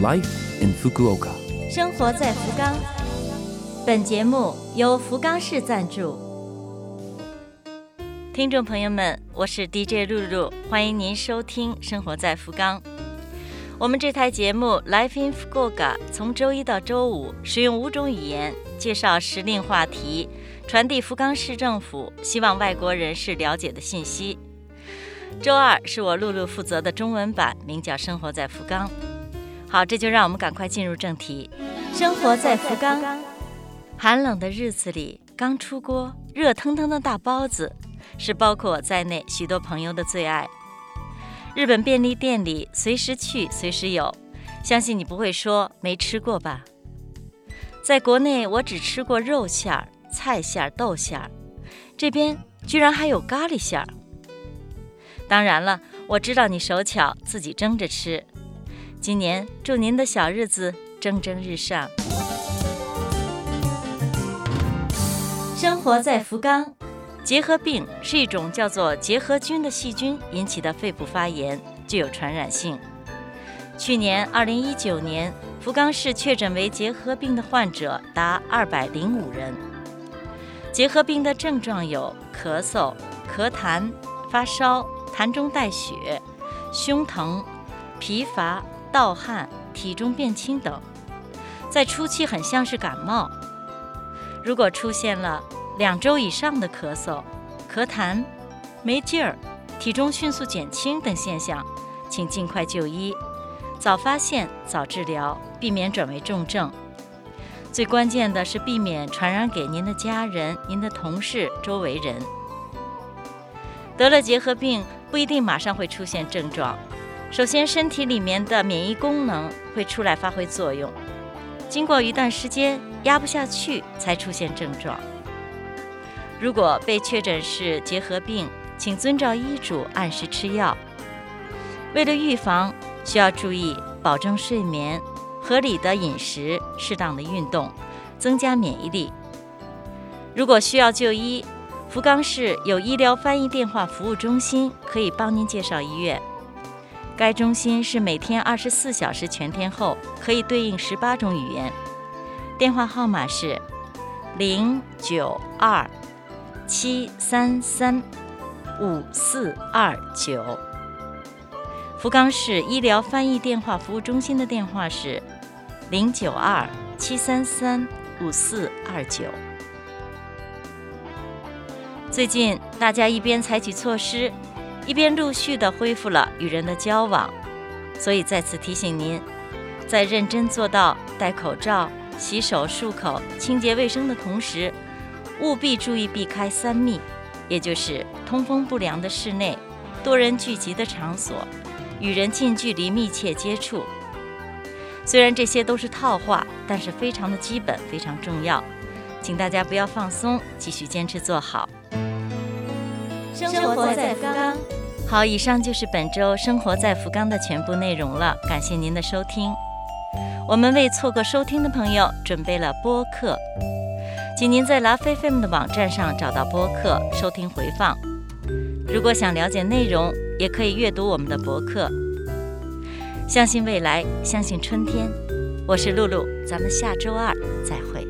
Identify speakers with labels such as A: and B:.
A: Life in Fukuoka。
B: 生活在福冈。本节目由福冈市赞助。听众朋友们，我是 DJ 露露，欢迎您收听《生活在福冈》。我们这台节目《Life in Fukuoka》从周一到周五，使用五种语言介绍时令话题，传递福冈市政府希望外国人士了解的信息。周二是我露露负责的中文版，名叫《生活在福冈》。好，这就让我们赶快进入正题。生活在福冈，寒冷的日子里，刚出锅热腾腾的大包子是包括我在内许多朋友的最爱。日本便利店里随时去随时有，相信你不会说没吃过吧？在国内我只吃过肉馅儿、菜馅儿、豆馅儿，这边居然还有咖喱馅儿。当然了，我知道你手巧，自己蒸着吃。今年祝您的小日子蒸蒸日上。生活在福冈，结核病是一种叫做结核菌的细菌引起的肺部发炎，具有传染性。去年二零一九年，福冈市确诊为结核病的患者达二百零五人。结核病的症状有咳嗽、咳痰、发烧、痰中带血、胸疼、疲乏、盗汗、体重变轻等，在初期很像是感冒。如果出现了两周以上的咳嗽、咳痰、没劲儿、体重迅速减轻等现象，请尽快就医，早发现早治疗，避免转为重症。最关键的是避免传染给您的家人、您的同事、周围人。得了结核病不一定马上会出现症状，首先身体里面的免疫功能会出来发挥作用，经过一段时间压不下去才出现症状。如果被确诊是结核病，请遵照医嘱按时吃药。为了预防，需要注意保证睡眠、合理的饮食、适当的运动，增加免疫力。如果需要就医，福冈市有医疗翻译电话服务中心，可以帮您介绍医院。该中心是每天二十四小时全天候，可以对应十八种语言。电话号码是零九二七三三五四二九。福冈市医疗翻译电话服务中心的电话是零九二七三三五四二九。最近，大家一边采取措施，一边陆续地恢复了与人的交往，所以再次提醒您，在认真做到戴口罩、洗手、漱口、清洁卫生的同时，务必注意避开三密，也就是通风不良的室内、多人聚集的场所、与人近距离密切接触。虽然这些都是套话，但是非常的基本，非常重要，请大家不要放松，继续坚持做好。生活在福冈。好，以上就是本周《生活在福冈》的全部内容了，感谢您的收听。我们为错过收听的朋友准备了播客，请您在拉菲菲姆的网站上找到播客收听回放。如果想了解内容，也可以阅读我们的博客。相信未来，相信春天。我是露露，咱们下周二再会。